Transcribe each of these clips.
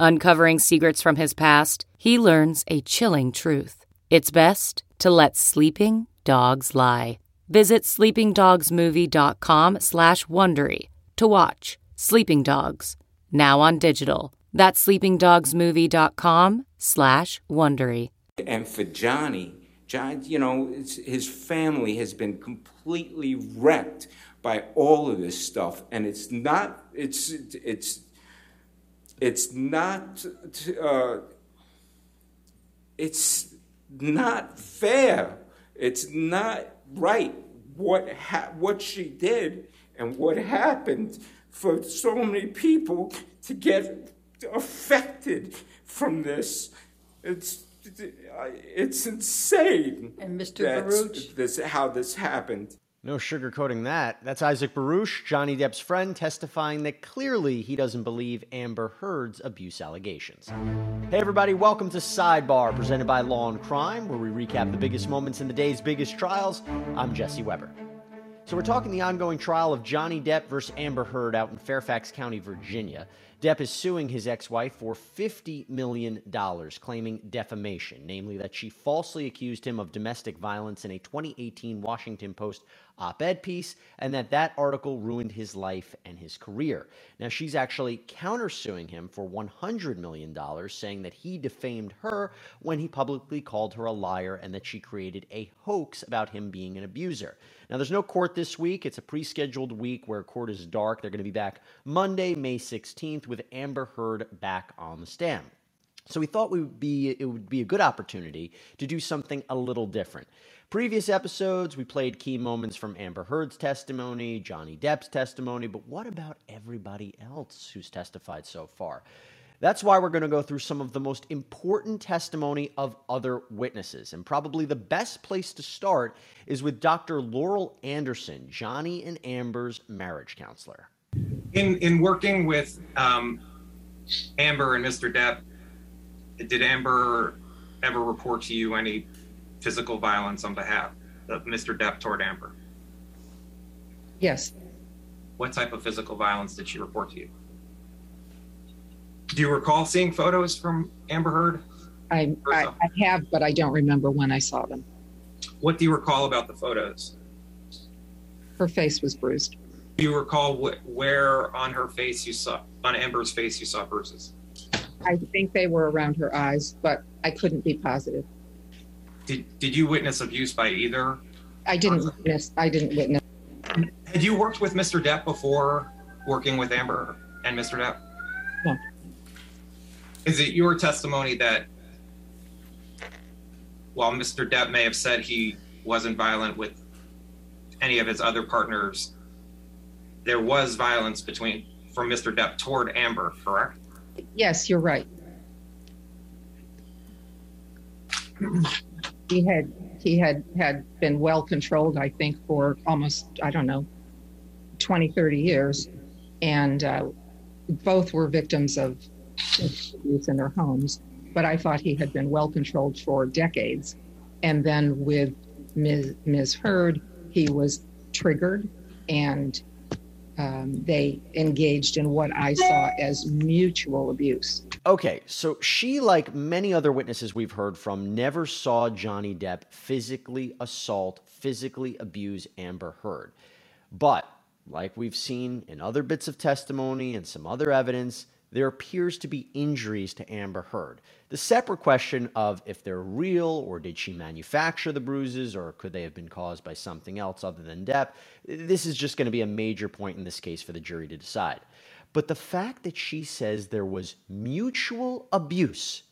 Uncovering secrets from his past, he learns a chilling truth. It's best to let sleeping dogs lie. Visit sleepingdogsmovie.com slash Wondery to watch Sleeping Dogs, now on digital. That's sleepingdogsmovie.com slash Wondery. And for Johnny, John, you know, his family has been completely wrecked by all of this stuff, and it's not, it's, it's, it's not, uh, it's not fair. It's not right what ha- what she did and what happened for so many people to get affected from this. It's it's insane. And Mr. Baruch, this how this happened. No sugarcoating that. That's Isaac Baruch, Johnny Depp's friend, testifying that clearly he doesn't believe Amber Heard's abuse allegations. Hey, everybody, welcome to Sidebar, presented by Law and Crime, where we recap the biggest moments in the day's biggest trials. I'm Jesse Weber. So, we're talking the ongoing trial of Johnny Depp versus Amber Heard out in Fairfax County, Virginia. Depp is suing his ex wife for $50 million, claiming defamation, namely that she falsely accused him of domestic violence in a 2018 Washington Post op ed piece, and that that article ruined his life and his career. Now, she's actually countersuing him for $100 million, saying that he defamed her when he publicly called her a liar and that she created a hoax about him being an abuser. Now, there's no court this week. It's a pre scheduled week where court is dark. They're going to be back Monday, May 16th, with Amber Heard back on the stand. So we thought we would be, it would be a good opportunity to do something a little different. Previous episodes, we played key moments from Amber Heard's testimony, Johnny Depp's testimony, but what about everybody else who's testified so far? That's why we're going to go through some of the most important testimony of other witnesses. And probably the best place to start is with Dr. Laurel Anderson, Johnny and Amber's marriage counselor. In, in working with um, Amber and Mr. Depp, did Amber ever report to you any physical violence on behalf of Mr. Depp toward Amber? Yes. What type of physical violence did she report to you? Do you recall seeing photos from Amber Heard? I, I, I have, but I don't remember when I saw them. What do you recall about the photos? Her face was bruised. Do you recall wh- where on her face you saw, on Amber's face, you saw bruises? I think they were around her eyes, but I couldn't be positive. Did, did you witness abuse by either? I didn't witness. I didn't witness. Had you worked with Mr. Depp before working with Amber and Mr. Depp? No. Is it your testimony that while Mr. Depp may have said he wasn't violent with any of his other partners, there was violence between from Mr. Depp toward Amber, correct? Yes, you're right. he had he had had been well controlled, I think, for almost I don't know 20, 30 years, and uh, both were victims of abuse in their homes. But I thought he had been well controlled for decades, and then with Ms. Ms. Heard, he was triggered and um, they engaged in what I saw as mutual abuse. Okay, so she, like many other witnesses we've heard from, never saw Johnny Depp physically assault, physically abuse Amber Heard. But, like we've seen in other bits of testimony and some other evidence, there appears to be injuries to Amber Heard. The separate question of if they're real or did she manufacture the bruises or could they have been caused by something else other than Depp, this is just going to be a major point in this case for the jury to decide. But the fact that she says there was mutual abuse,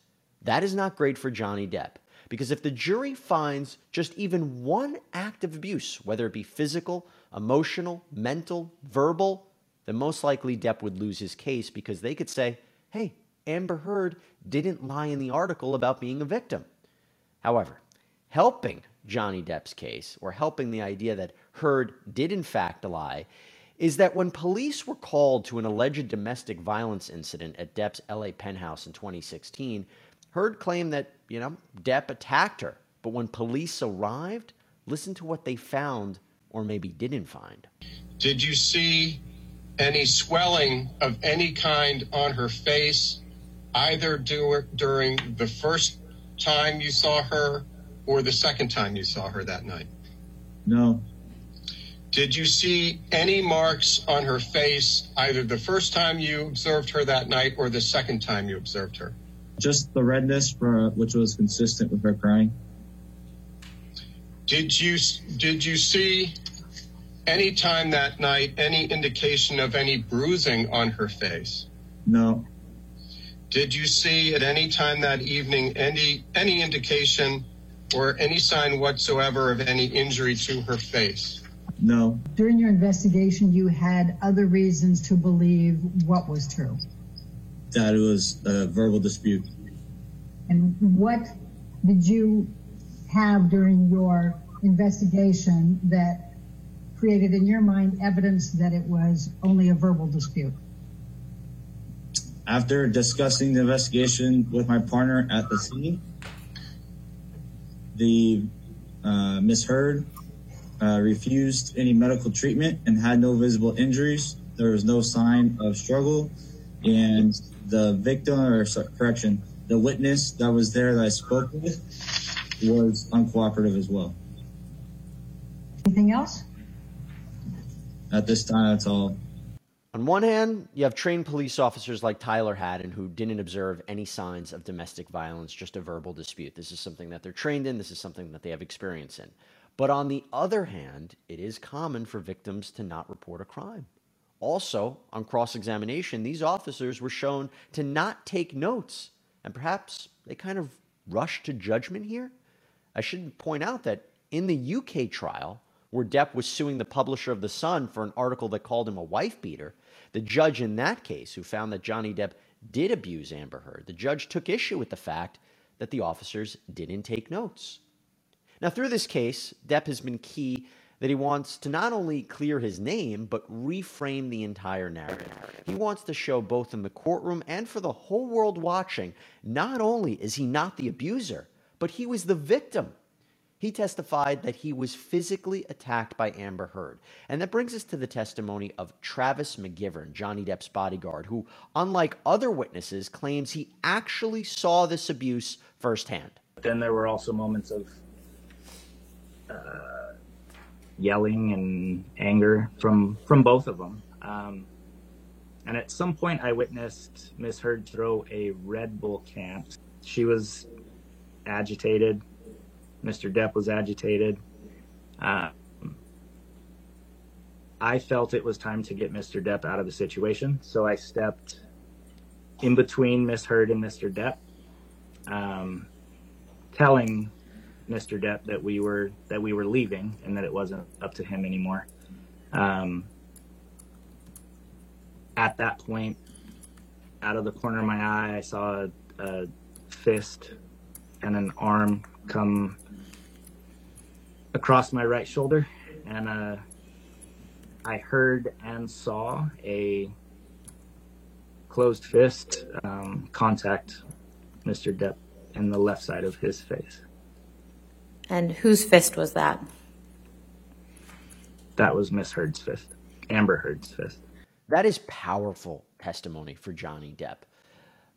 that is not great for Johnny Depp. Because if the jury finds just even one act of abuse, whether it be physical, emotional, mental, verbal, then most likely Depp would lose his case because they could say, hey, Amber Heard didn't lie in the article about being a victim. However, helping Johnny Depp's case, or helping the idea that Heard did in fact lie, is that when police were called to an alleged domestic violence incident at Depp's LA penthouse in 2016, Heard claimed that, you know, Depp attacked her. But when police arrived, listen to what they found or maybe didn't find. Did you see any swelling of any kind on her face, either do, during the first time you saw her or the second time you saw her that night? No. Did you see any marks on her face either the first time you observed her that night or the second time you observed her? Just the redness, for, which was consistent with her crying. Did you did you see any time that night any indication of any bruising on her face? No. Did you see at any time that evening any any indication or any sign whatsoever of any injury to her face? No. During your investigation, you had other reasons to believe what was true. That it was a verbal dispute. And what did you have during your investigation that created in your mind evidence that it was only a verbal dispute? After discussing the investigation with my partner at the scene, the uh, Miss Heard uh, refused any medical treatment and had no visible injuries. There was no sign of struggle, and the victim, or correction, the witness that was there that I spoke with was uncooperative as well. Anything else? At this time, that's all. On one hand, you have trained police officers like Tyler Hadden who didn't observe any signs of domestic violence, just a verbal dispute. This is something that they're trained in, this is something that they have experience in. But on the other hand, it is common for victims to not report a crime. Also, on cross examination, these officers were shown to not take notes, and perhaps they kind of rushed to judgment here. I should point out that in the UK trial, where Depp was suing the publisher of The Sun for an article that called him a wife beater, the judge in that case, who found that Johnny Depp did abuse Amber Heard, the judge took issue with the fact that the officers didn't take notes. Now, through this case, Depp has been key that he wants to not only clear his name, but reframe the entire narrative. He wants to show both in the courtroom and for the whole world watching, not only is he not the abuser, but he was the victim. He testified that he was physically attacked by Amber Heard. And that brings us to the testimony of Travis McGivern, Johnny Depp's bodyguard, who, unlike other witnesses, claims he actually saw this abuse firsthand. Then there were also moments of uh, yelling and anger from from both of them. Um, and at some point, I witnessed Miss Heard throw a Red Bull can. She was agitated. Mr. Depp was agitated. Uh, I felt it was time to get Mr. Depp out of the situation, so I stepped in between Miss Heard and Mr. Depp, um, telling Mr. Depp that we were that we were leaving and that it wasn't up to him anymore. Um, at that point, out of the corner of my eye, I saw a, a fist and an arm come across my right shoulder, and uh, I heard and saw a closed fist um, contact Mr. Depp in the left side of his face. And whose fist was that? That was Miss Heard's fist, Amber Heard's fist. That is powerful testimony for Johnny Depp.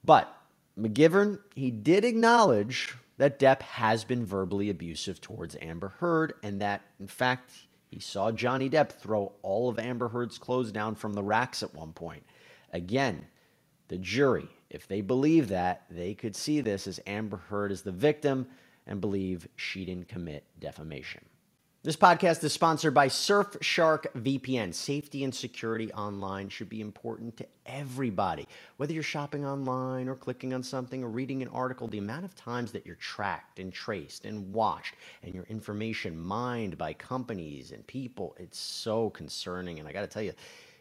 But McGivern, he did acknowledge that Depp has been verbally abusive towards Amber Heard and that, in fact, he saw Johnny Depp throw all of Amber Heard's clothes down from the racks at one point. Again, the jury, if they believe that, they could see this as Amber Heard as the victim and believe she didn't commit defamation. This podcast is sponsored by Surfshark VPN. Safety and security online should be important to everybody. Whether you're shopping online or clicking on something or reading an article, the amount of times that you're tracked and traced and watched and your information mined by companies and people, it's so concerning. And I got to tell you,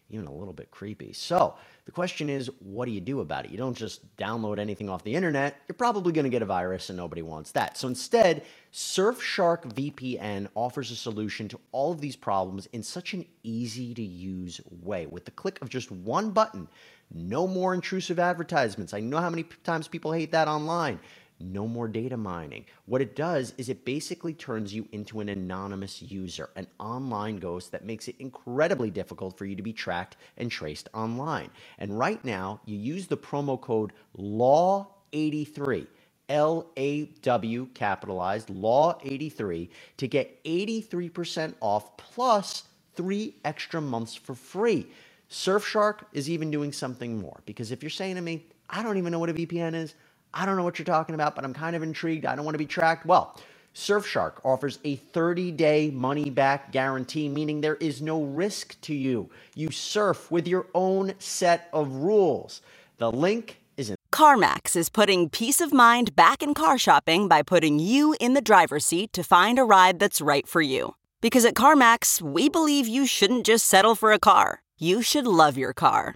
even a little bit creepy. So the question is, what do you do about it? You don't just download anything off the internet. You're probably going to get a virus, and nobody wants that. So instead, Surfshark VPN offers a solution to all of these problems in such an easy to use way. With the click of just one button, no more intrusive advertisements. I know how many times people hate that online no more data mining. What it does is it basically turns you into an anonymous user, an online ghost that makes it incredibly difficult for you to be tracked and traced online. And right now, you use the promo code LAW83. L A W capitalized law 83 to get 83% off plus three extra months for free. Surfshark is even doing something more because if you're saying to me, I don't even know what a VPN is, I don't know what you're talking about, but I'm kind of intrigued. I don't want to be tracked. Well, Surfshark offers a 30 day money back guarantee, meaning there is no risk to you. You surf with your own set of rules. The link is in. CarMax is putting peace of mind back in car shopping by putting you in the driver's seat to find a ride that's right for you. Because at CarMax, we believe you shouldn't just settle for a car, you should love your car.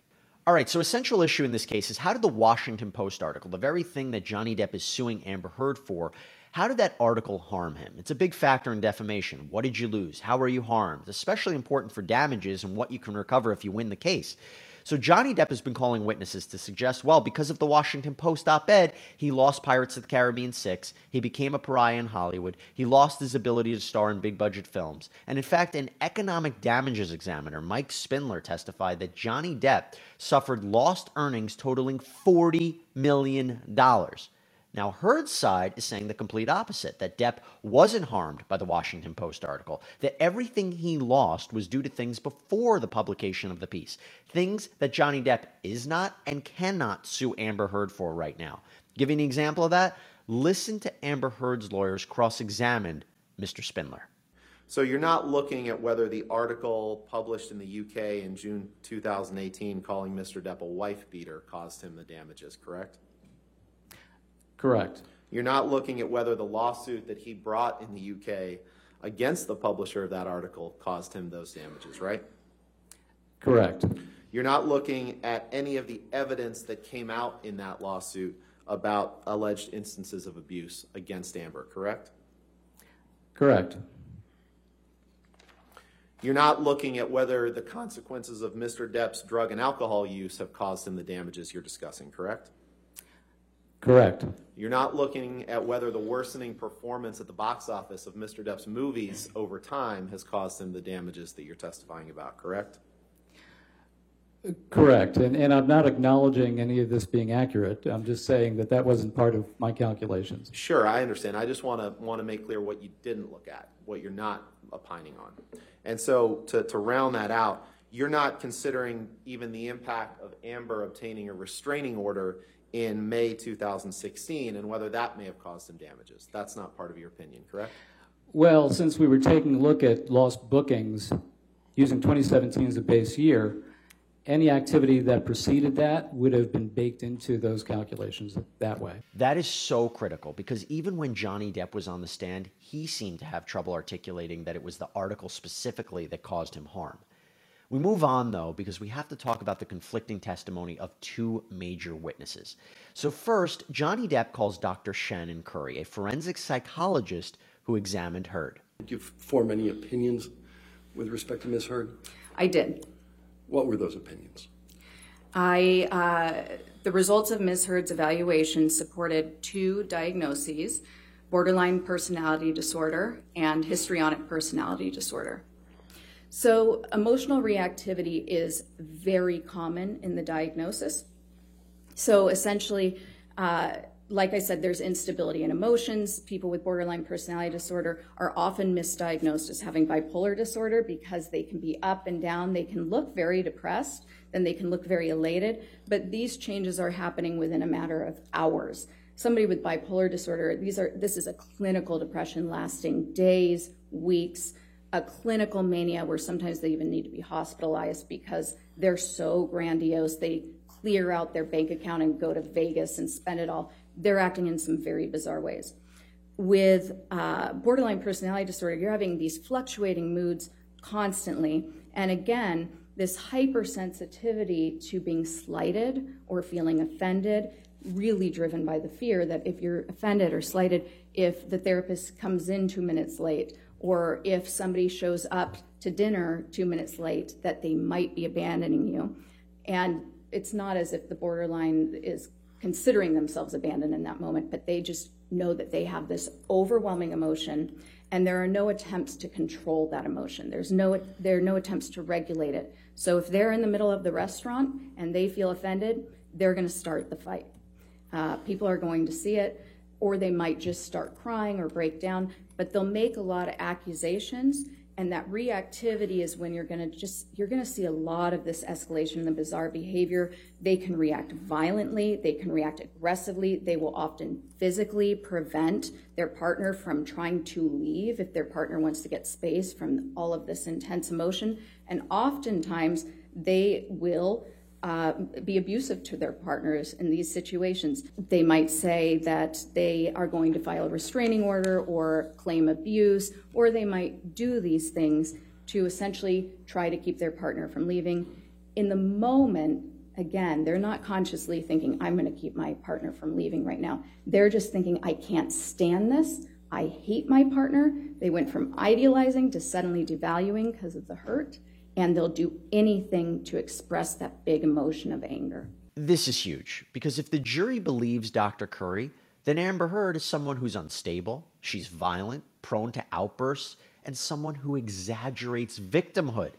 All right, so a central issue in this case is how did the Washington Post article, the very thing that Johnny Depp is suing Amber Heard for, how did that article harm him? It's a big factor in defamation. What did you lose? How were you harmed? Especially important for damages and what you can recover if you win the case. So Johnny Depp has been calling witnesses to suggest, well, because of the Washington Post op-ed, he lost Pirates of the Caribbean 6, he became a pariah in Hollywood, he lost his ability to star in big budget films. And in fact, an economic damages examiner, Mike Spindler, testified that Johnny Depp suffered lost earnings totaling $40 million. Now, Heard's side is saying the complete opposite that Depp wasn't harmed by the Washington Post article, that everything he lost was due to things before the publication of the piece, things that Johnny Depp is not and cannot sue Amber Heard for right now. Giving an example of that, listen to Amber Heard's lawyers cross examined Mr. Spindler. So you're not looking at whether the article published in the UK in June 2018 calling Mr. Depp a wife beater caused him the damages, correct? Correct. You're not looking at whether the lawsuit that he brought in the UK against the publisher of that article caused him those damages, right? Correct. You're not looking at any of the evidence that came out in that lawsuit about alleged instances of abuse against Amber, correct? Correct. You're not looking at whether the consequences of Mr. Depp's drug and alcohol use have caused him the damages you're discussing, correct? Correct. You're not looking at whether the worsening performance at the box office of Mr. Depp's movies over time has caused him the damages that you're testifying about, correct? Correct. And, and I'm not acknowledging any of this being accurate. I'm just saying that that wasn't part of my calculations. Sure, I understand. I just want to want to make clear what you didn't look at, what you're not opining on. And so to, to round that out, you're not considering even the impact of Amber obtaining a restraining order in May 2016 and whether that may have caused some damages. That's not part of your opinion, correct? Well, since we were taking a look at lost bookings using 2017 as a base year, any activity that preceded that would have been baked into those calculations that way. That is so critical because even when Johnny Depp was on the stand, he seemed to have trouble articulating that it was the article specifically that caused him harm. We move on, though, because we have to talk about the conflicting testimony of two major witnesses. So, first, Johnny Depp calls Dr. Shannon Curry, a forensic psychologist who examined Heard. Did you form any opinions with respect to Ms. Heard? I did. What were those opinions? I, uh, the results of Ms. Heard's evaluation supported two diagnoses borderline personality disorder and histrionic personality disorder. So, emotional reactivity is very common in the diagnosis. So, essentially, uh, like I said, there's instability in emotions. People with borderline personality disorder are often misdiagnosed as having bipolar disorder because they can be up and down. They can look very depressed, then they can look very elated, but these changes are happening within a matter of hours. Somebody with bipolar disorder, these are this is a clinical depression lasting days, weeks, a clinical mania where sometimes they even need to be hospitalized because they're so grandiose. They clear out their bank account and go to Vegas and spend it all. They're acting in some very bizarre ways. With uh, borderline personality disorder, you're having these fluctuating moods constantly. And again, this hypersensitivity to being slighted or feeling offended, really driven by the fear that if you're offended or slighted, if the therapist comes in two minutes late or if somebody shows up to dinner two minutes late, that they might be abandoning you. And it's not as if the borderline is considering themselves abandoned in that moment, but they just know that they have this overwhelming emotion and there are no attempts to control that emotion. There's no there are no attempts to regulate it. So if they're in the middle of the restaurant and they feel offended, they're going to start the fight. Uh, people are going to see it, or they might just start crying or break down but they'll make a lot of accusations and that reactivity is when you're going to just you're going to see a lot of this escalation the bizarre behavior. They can react violently they can react aggressively they will often physically prevent their partner from trying to leave if their partner wants to get space from all of this intense emotion and oftentimes they will uh, be abusive to their partners in these situations. They might say that they are going to file a restraining order or claim abuse, or they might do these things to essentially try to keep their partner from leaving. In the moment, again, they're not consciously thinking, I'm going to keep my partner from leaving right now. They're just thinking, I can't stand this. I hate my partner. They went from idealizing to suddenly devaluing because of the hurt and they'll do anything to express that big emotion of anger. This is huge because if the jury believes Dr. Curry, then Amber Heard is someone who's unstable, she's violent, prone to outbursts, and someone who exaggerates victimhood.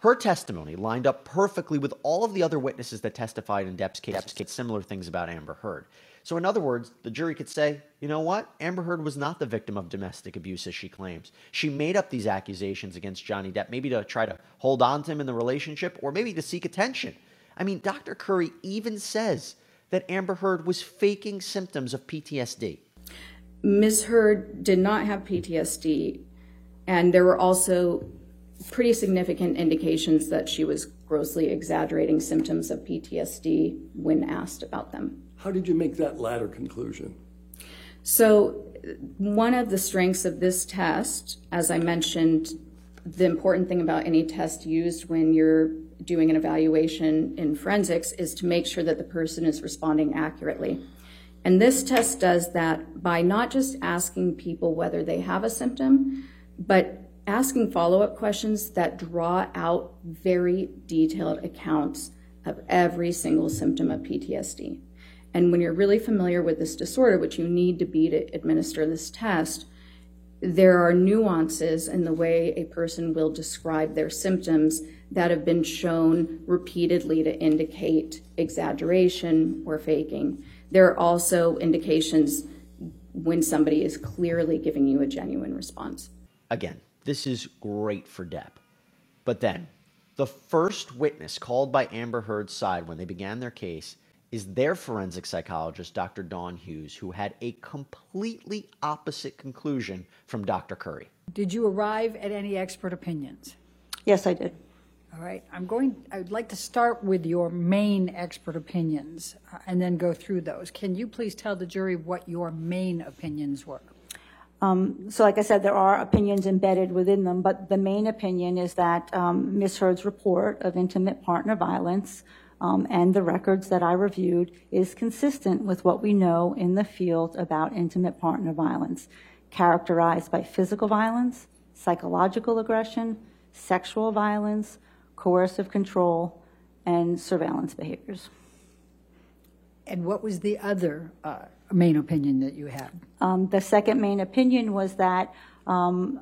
Her testimony lined up perfectly with all of the other witnesses that testified in Depp's case, said similar things about Amber Heard. So, in other words, the jury could say, you know what? Amber Heard was not the victim of domestic abuse as she claims. She made up these accusations against Johnny Depp, maybe to try to hold on to him in the relationship or maybe to seek attention. I mean, Dr. Curry even says that Amber Heard was faking symptoms of PTSD. Ms. Heard did not have PTSD, and there were also pretty significant indications that she was grossly exaggerating symptoms of PTSD when asked about them. How did you make that latter conclusion? So, one of the strengths of this test, as I mentioned, the important thing about any test used when you're doing an evaluation in forensics is to make sure that the person is responding accurately. And this test does that by not just asking people whether they have a symptom, but asking follow up questions that draw out very detailed accounts of every single symptom of PTSD. And when you're really familiar with this disorder, which you need to be to administer this test, there are nuances in the way a person will describe their symptoms that have been shown repeatedly to indicate exaggeration or faking. There are also indications when somebody is clearly giving you a genuine response. Again, this is great for Depp. But then, the first witness called by Amber Heard's side when they began their case is their forensic psychologist, Dr. Dawn Hughes, who had a completely opposite conclusion from Dr. Curry. Did you arrive at any expert opinions? Yes, I did. All right. I'm going, I would like to start with your main expert opinions uh, and then go through those. Can you please tell the jury what your main opinions were? Um, so, like I said, there are opinions embedded within them, but the main opinion is that um, Ms. Heard's report of intimate partner violence um, and the records that I reviewed is consistent with what we know in the field about intimate partner violence, characterized by physical violence, psychological aggression, sexual violence, coercive control, and surveillance behaviors. And what was the other uh, main opinion that you had? Um, the second main opinion was that um,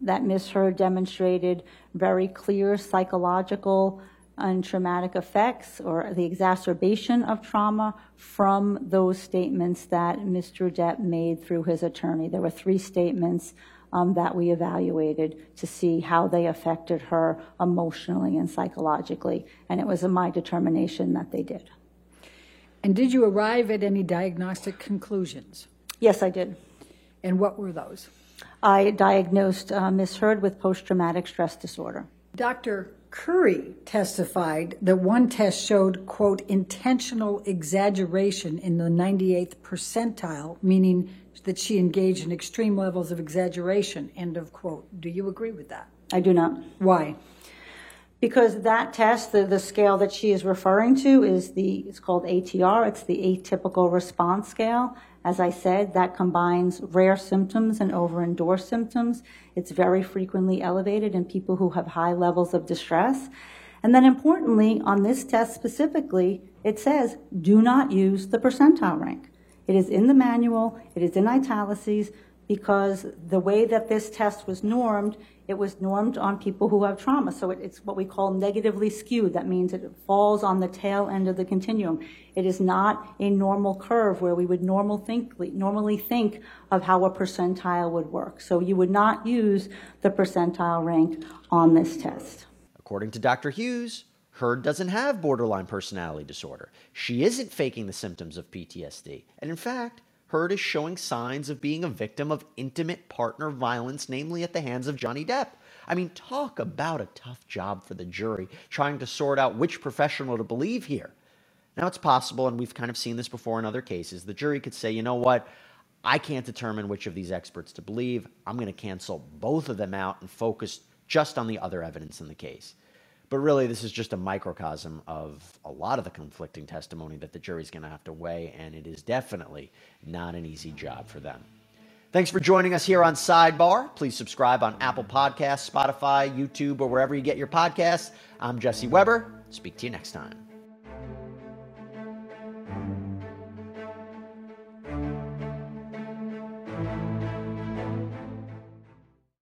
that Ms. Heard demonstrated very clear psychological and traumatic effects or the exacerbation of trauma from those statements that Mr. Depp made through his attorney. There were three statements um, that we evaluated to see how they affected her emotionally and psychologically, and it was my determination that they did. And did you arrive at any diagnostic conclusions? Yes, I did. And what were those? I diagnosed uh, Ms. Heard with post traumatic stress disorder. Dr. Curry testified that one test showed, quote, intentional exaggeration in the 98th percentile, meaning that she engaged in extreme levels of exaggeration, end of quote. Do you agree with that? I do not. Why? Because that test, the, the scale that she is referring to is the, it's called ATR, it's the atypical response scale. As I said, that combines rare symptoms and over-endorsed symptoms. It's very frequently elevated in people who have high levels of distress. And then importantly, on this test specifically, it says, do not use the percentile rank. It is in the manual, it is in italics, because the way that this test was normed, it was normed on people who have trauma. So it, it's what we call negatively skewed. That means it falls on the tail end of the continuum. It is not a normal curve where we would normal think, normally think of how a percentile would work. So you would not use the percentile rank on this test. According to Dr. Hughes, Heard doesn't have borderline personality disorder. She isn't faking the symptoms of PTSD. And in fact, Heard is showing signs of being a victim of intimate partner violence, namely at the hands of Johnny Depp. I mean, talk about a tough job for the jury trying to sort out which professional to believe here. Now, it's possible, and we've kind of seen this before in other cases, the jury could say, you know what? I can't determine which of these experts to believe. I'm going to cancel both of them out and focus just on the other evidence in the case. But really, this is just a microcosm of a lot of the conflicting testimony that the jury's going to have to weigh, and it is definitely not an easy job for them. Thanks for joining us here on Sidebar. Please subscribe on Apple Podcasts, Spotify, YouTube, or wherever you get your podcasts. I'm Jesse Weber. Speak to you next time.